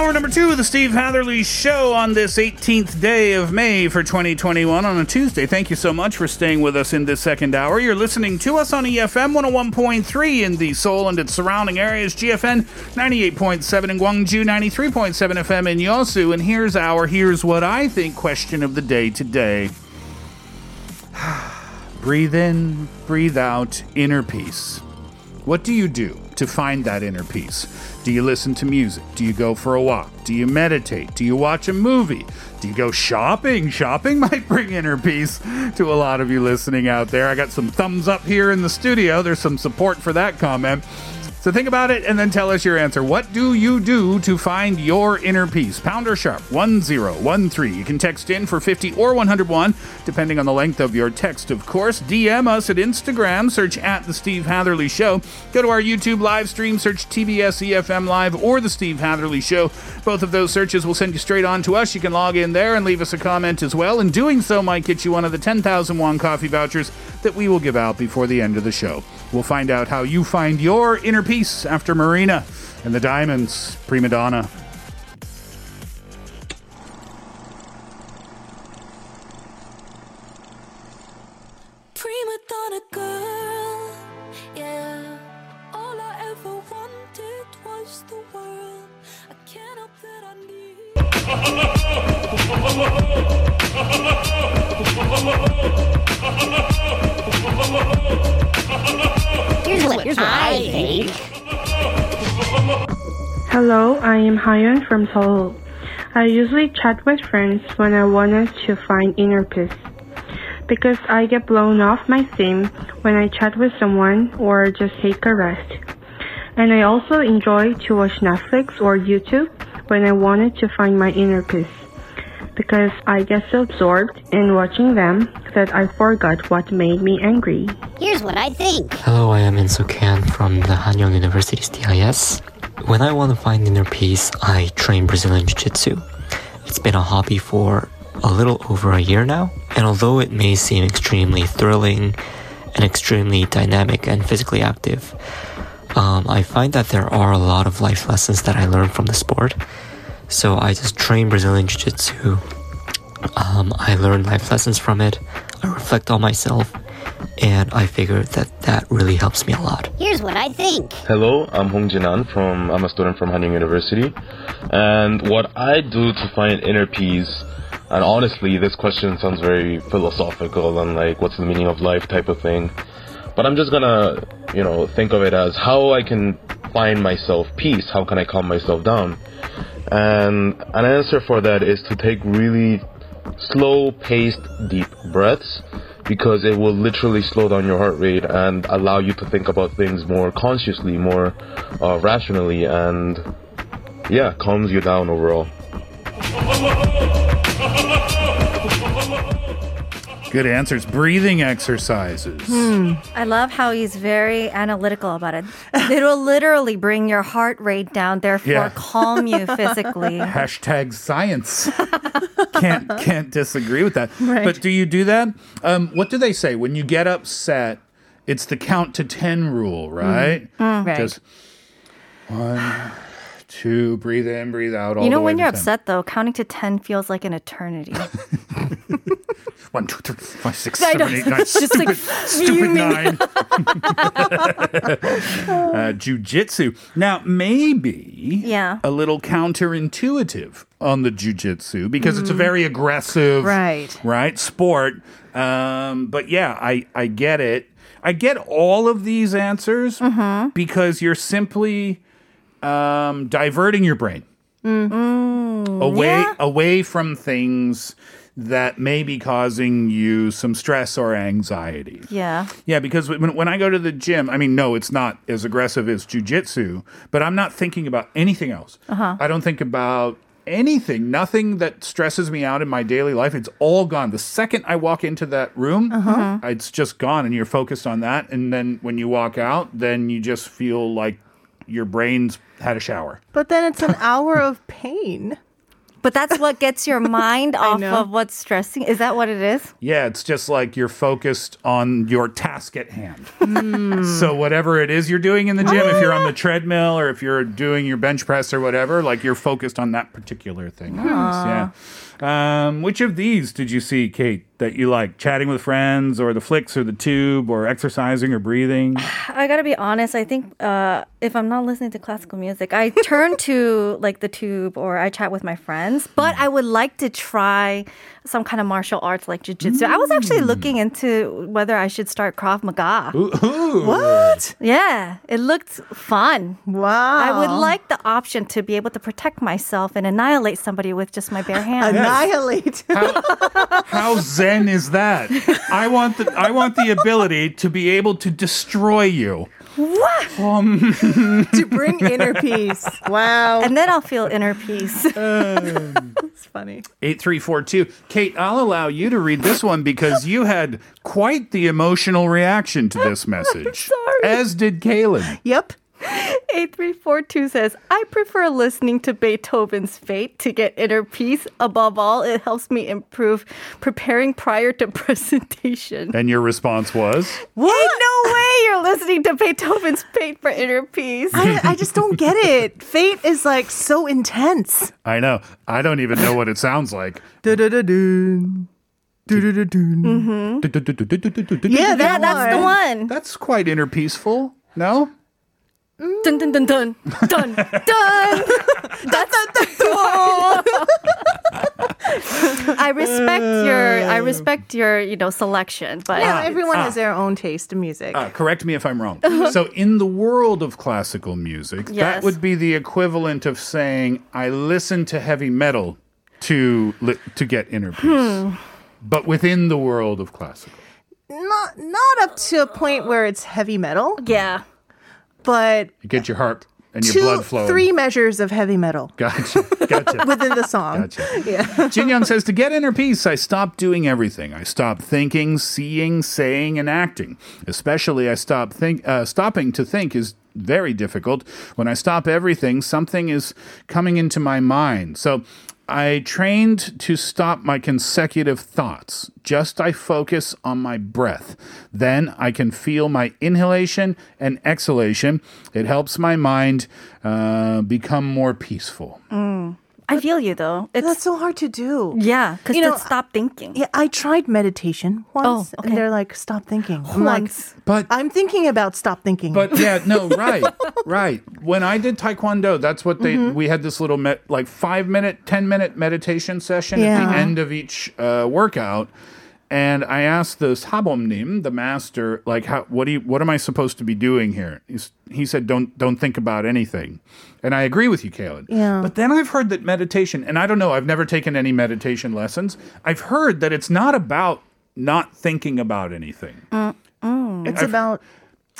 Hour number two of the Steve Hatherly Show on this 18th day of May for 2021 on a Tuesday. Thank you so much for staying with us in this second hour. You're listening to us on EFM 101.3 in the Seoul and its surrounding areas, GFN 98.7 in Gwangju, 93.7 FM in Yosu. And here's our Here's What I Think question of the day today. breathe in, breathe out, inner peace. What do you do to find that inner peace? Do you listen to music? Do you go for a walk? Do you meditate? Do you watch a movie? Do you go shopping? Shopping might bring inner peace to a lot of you listening out there. I got some thumbs up here in the studio. There's some support for that comment. So think about it and then tell us your answer. What do you do to find your inner peace? Pound or sharp 1013. You can text in for 50 or 101, depending on the length of your text, of course. DM us at Instagram, search at The Steve Hatherly Show. Go to our YouTube live stream, search TBS EFM Live or The Steve Hatherly Show. Both of those searches will send you straight on to us. You can log in there and leave us a comment as well. And doing so might get you one of the 10,000 won coffee vouchers that we will give out before the end of the show. We'll find out how you find your inner peace after Marina and the Diamonds, Prima Donna. Prima donna girl, yeah. All I ever wanted was the world. I can't help that I need. Here's what, here's what I think. Hello, I am Hyun from Seoul. I usually chat with friends when I wanted to find inner peace. Because I get blown off my theme when I chat with someone or just take a rest. And I also enjoy to watch Netflix or YouTube when I wanted to find my inner peace. Because I get so absorbed in watching them that I forgot what made me angry. Here's what I think. Hello, I am Inso Kan from the Hanyang University's DIS. When I want to find inner peace, I train Brazilian Jiu Jitsu. It's been a hobby for a little over a year now, and although it may seem extremely thrilling and extremely dynamic and physically active, um, I find that there are a lot of life lessons that I learned from the sport. So I just train Brazilian Jiu Jitsu. Um, I learn life lessons from it. I reflect on myself, and I figure that that really helps me a lot. Here's what I think. Hello, I'm Hong Jinan from I'm a student from Hanyang University, and what I do to find inner peace. And honestly, this question sounds very philosophical and like what's the meaning of life type of thing. But I'm just gonna, you know, think of it as how I can find myself peace. How can I calm myself down? And an answer for that is to take really slow paced deep breaths because it will literally slow down your heart rate and allow you to think about things more consciously, more uh, rationally, and yeah, calms you down overall. Good answers. Breathing exercises. Hmm. I love how he's very analytical about it. It will literally bring your heart rate down, therefore Yeah. calm you physically. Hashtag science. can't can't disagree with that. Right. But do you do that? Um, what do they say when you get upset? It's the count to ten rule, right? Mm, right. Just one, two, breathe in, breathe out. All you know, when you're 10. upset, though, counting to 10 feels like an eternity. One, two, three, five, six, I seven, eight, nine. Like stupid, stupid nine. uh, jujitsu. Now, maybe Yeah. a little counterintuitive on the jujitsu because it's a very aggressive Right. right sport. Um, but yeah, I, I get it. I get all of these answers Mm-hmm. because you're simply um, diverting your brain Mm. away Yeah. away from things that may be causing you some stress or anxiety. Yeah. Yeah, because when, when I go to the gym, I mean, no, it's not as aggressive as jujitsu, but I'm not thinking about anything else. Uh-huh. I don't think about anything, nothing that stresses me out in my daily life. It's all gone. The second I walk into that room, Uh-huh. it's just gone, and you're focused on that. And then when you walk out, then you just feel like your brain's had a shower. But then it's an hour of pain. But that's what gets your mind off know. of what's stressing. Is that what it is? Yeah, it's just like you're focused on your task at hand. So whatever it is you're doing in the gym, if you're on the treadmill or if you're doing your bench press or whatever, like you're focused on that particular thing. Nice, yeah. Um, which of these did you see, Kate, that you like? Chatting with friends, or the flicks, or the tube, or exercising, or breathing? I gotta be honest. I think uh, if I'm not listening to classical music, I turn to like the tube or I chat with my friends. But I would like to try some kind of martial arts like jujitsu. I was actually mm. looking into whether I should start Krav Maga. What? Yeah, it looked fun. Wow. I would like the option to be able to protect myself and annihilate somebody with just my bare hands. Annihilate. How zen is that? I want the I want the ability to be able to destroy you. What? Um, to bring inner peace. Wow. And then I'll feel inner peace. It's funny. 8342. Kate, I'll allow you to read this one because you had quite the emotional reaction to this message. sorry. As did Kaylin. Yep. 8342 says, I prefer listening to Beethoven's Fate to get inner peace. Above all, it helps me improve preparing prior to presentation. And your response was? What? Ain't no way you're listening to Beethoven's Fate for inner peace. I, I just don't get it. Fate is like so intense. I know. I don't even know what it sounds like. Yeah, that's the one. That's quite inner peaceful. No? Dun dun dun dun dun dun. That's I respect your I respect your you know selection, but Yeah, everyone Ah. has their own taste in music. Uh, correct me if I'm wrong. so, in the world of classical music, that Yes. would be the equivalent of saying, I listen to heavy metal to, li- to get inner peace. Hmm. But within the world of classical. Not not up to a point where it's heavy metal, yeah. But get your heart and your two, blood flowing. three measures of heavy metal Gotcha. Gotcha. within the song. Gotcha. Yeah. Jin Jinyoung says, to get inner peace, I stop doing everything. I stop thinking, seeing, saying, and acting. Especially, I stop think, uh, stopping to think is very difficult. When I stop everything, something is coming into my mind. So I trained to stop my consecutive thoughts. Just I focus on my breath. Then I can feel my inhalation and exhalation. It helps my mind uh, become more peaceful. I feel you though. It's That's so hard to do. yeah, because You know, stop thinking. Yeah, I tried meditation once, Oh, okay. and they're like, "Stop thinking." I'm like, Once. But I'm thinking about stop thinking. But yeah, no, right, right. When I did taekwondo, that's what they. Mm-hmm. We had this little met, like five minute, ten minute meditation session at the end of each uh, workout, and I asked the sabomnim, the master, like, how, what do you, what am I supposed to be doing here? He's, he said, don't don't think about anything, and I agree with you, Kaylin. Yeah. But then I've heard that meditation, and I don't know, I've never taken any meditation lessons. I've heard that it's not about not thinking about anything. it's I've- about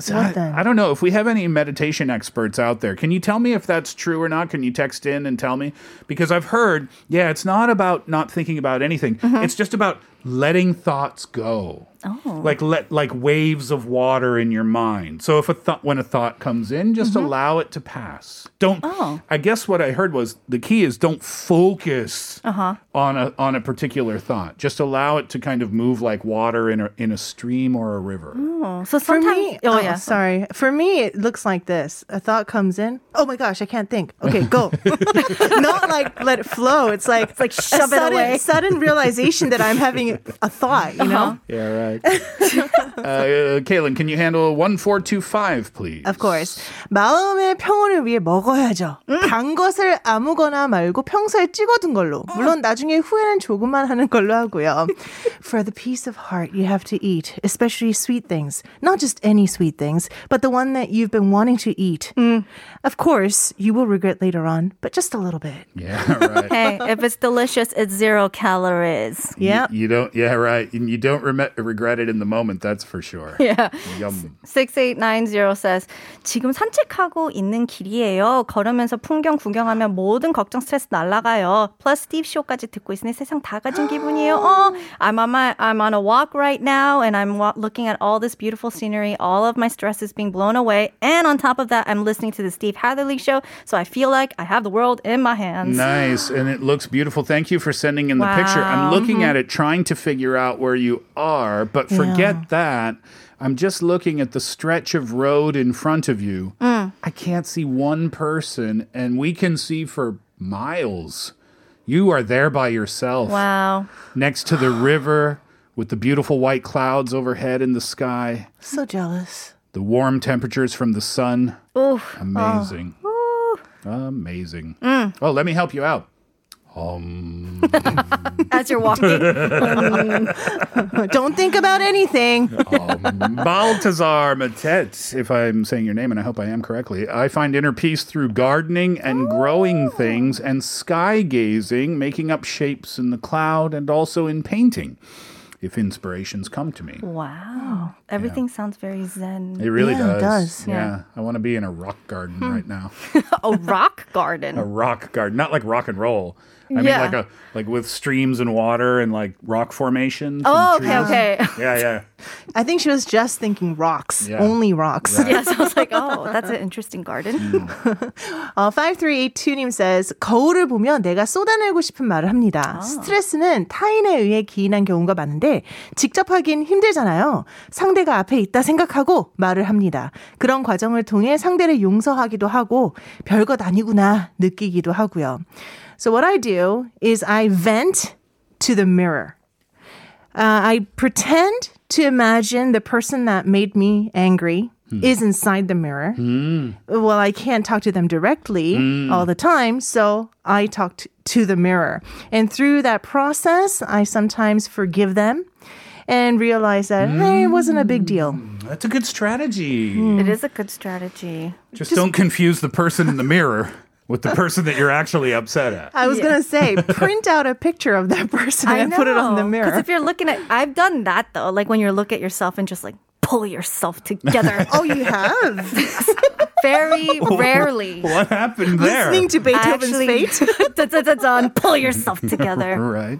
So What I, then? I don't know if we have any meditation experts out there. Can you tell me if that's true or not? Can you text in and tell me? Because I've heard, yeah, it's not about not thinking about anything. Mm-hmm. It's just about letting thoughts go. Oh. Like let like waves of water in your mind. So if a thought when a thought comes in, just allow it to pass. Don't Mm-hmm. Oh. I guess what I heard was the key is don't focus Uh-huh. on a on a particular thought. Just allow it to kind of move like water in a in a stream or a river. Oh, so For sometimes. me, oh, oh, yeah. sorry. For me, it looks like this. A thought comes in. Oh my gosh, I can't think. Okay, go. Not like let it flow. It's like it's like a shove it sudden, away. sudden realization that I'm having me a thought, you know? Yeah, right. uh, Kaylin, can you handle 1425, please? Of course. 마음의 평온을 위해 먹어야죠. 단 것을 아무거나 말고 평소에 찍어둔 걸로. 물론 나중에 후회는 조금만 하는 걸로 하고요. For the peace of heart, you have to eat, especially sweet things. Not just any sweet things, but the one that you've been wanting to eat. Of course, you will regret later on, but just a little bit. Yeah, right. Hey, if it's delicious, it's zero calories. Yeah. You, you don't, don't. Yeah, right. You don't re- regret it in the moment. That's for sure. Yeah. Yum. 6890 says 지금 산책하고 있는 길이에요. 걸으면서 풍경 구경하면 모든 걱정 스트레스 날라가요. 쇼까지 듣고 있으니 세상 다 가진 기분이에요. oh, I'm on my I'm on a walk right now and I'm wa- looking at all this beautiful scenery. All of my stress is being blown away and on top of that I'm listening to the Steve Hatherly show so I feel like I have the world in my hands. Nice. And it looks beautiful. Thank you for sending in wow. the picture. I'm looking mm-hmm. at it trying to figure out where you are, but forget that. I'm just looking at the stretch of road in front of you. Mm. I can't see one person, and we can see for miles. You are there by yourself. Wow. Next to the river with the beautiful white clouds overhead in the sky, So jealous. the warm temperatures from the sun. Oof. Amazing. Oh. Amazing. Mm. Oh, let me help you out. Um, As you're walking. Don't think about anything. Baltazar Matet, if I'm saying your name, and I hope I am correctly. I find inner peace through gardening and growing things and sky gazing, making up shapes in the cloud, and also in painting, if inspirations come to me. Wow. Everything sounds very zen. It really Yeah, it does. does. Yeah. I want to be in a rock garden Hmm. right now. a rock garden. a rock garden, not like rock and roll. I mean, Yeah. like a like with streams and water and like rock formations. and Oh, okay, trees. okay. Yeah, yeah. I think she was just thinking rocks. Yeah. Only rocks. Yes, I was like, oh, that's an interesting garden. 어, 5382님 says, 거울을 보면 내가 쏟아내고 싶은 말을 합니다. 스트레스는 타인에 의해 기인한 경우가 많은데, 직접 하긴 힘들잖아요. 상대가 앞에 있다 생각하고 말을 합니다. 그런 과정을 통해 상대를 용서하기도 하고, 별것 아니구나 느끼기도 하고요. So what I do is I vent to the mirror. Uh, I pretend to imagine the person that made me angry Hmm. is inside the mirror. Hmm. Well, I can't talk to them directly hmm. all the time, so I talk to the mirror. And through that process, I sometimes forgive them and realize that, hey, it wasn't a big deal. That's a good strategy. It is a good strategy. Just, don't confuse the person in the mirror with the person that you're actually upset at. I was Yeah. going to say, print out a picture of that person and put it on the mirror. Because if you're looking at, I've done that though. Like when you look at yourself and just like pull yourself together. oh, you have? Very rarely. What happened there? Listening to Beethoven's Actually- fate. dun, dun, dun, dun, pull yourself together. right.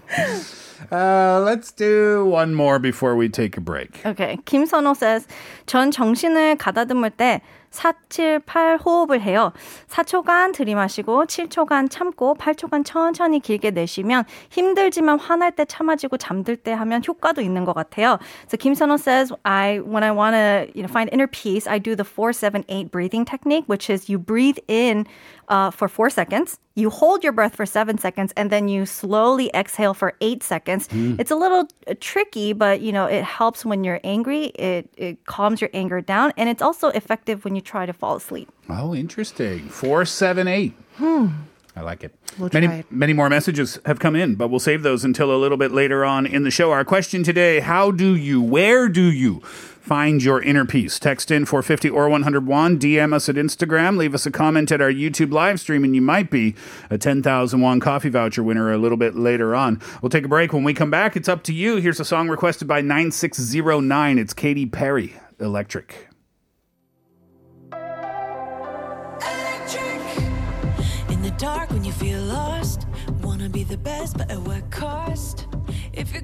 Uh, let's do one more before we take a break. Okay. 김선호 says, 전 정신을 가다듬을 때 4, 7, 8 호흡을 해요. 4초간 들이마시고 7초간 참고 8초간 천천히 길게 내쉬면 힘들지만 화날 때 참아지고 잠들 때 하면 효과도 있는 것 같아요. So 김선호 says, I when I want to you know find inner peace, I do the 4 7 8 breathing technique, which is you breathe in uh, for 4 seconds, you hold your breath for 7 seconds and then you slowly exhale for 8 seconds. It's a little uh, tricky, but you know, it helps when you're angry. It it calms your anger down and it's also effective when you try to fall asleep. Oh, interesting. Four, seven, eight. Hmm. I like it. We'll many, it. many more messages have come in, but we'll save those until a little bit later on in the show. Our question today How do you, where do you find your inner peace? Text in 450 or 101, DM us at Instagram, leave us a comment at our YouTube live stream, and you might be a 10,000 won coffee voucher winner a little bit later on. We'll take a break. When we come back, it's up to you. Here's a song requested by 9609. It's Katy Perry, Electric. In the dark when you feel lost, wanna be the best, but at what cost? If you're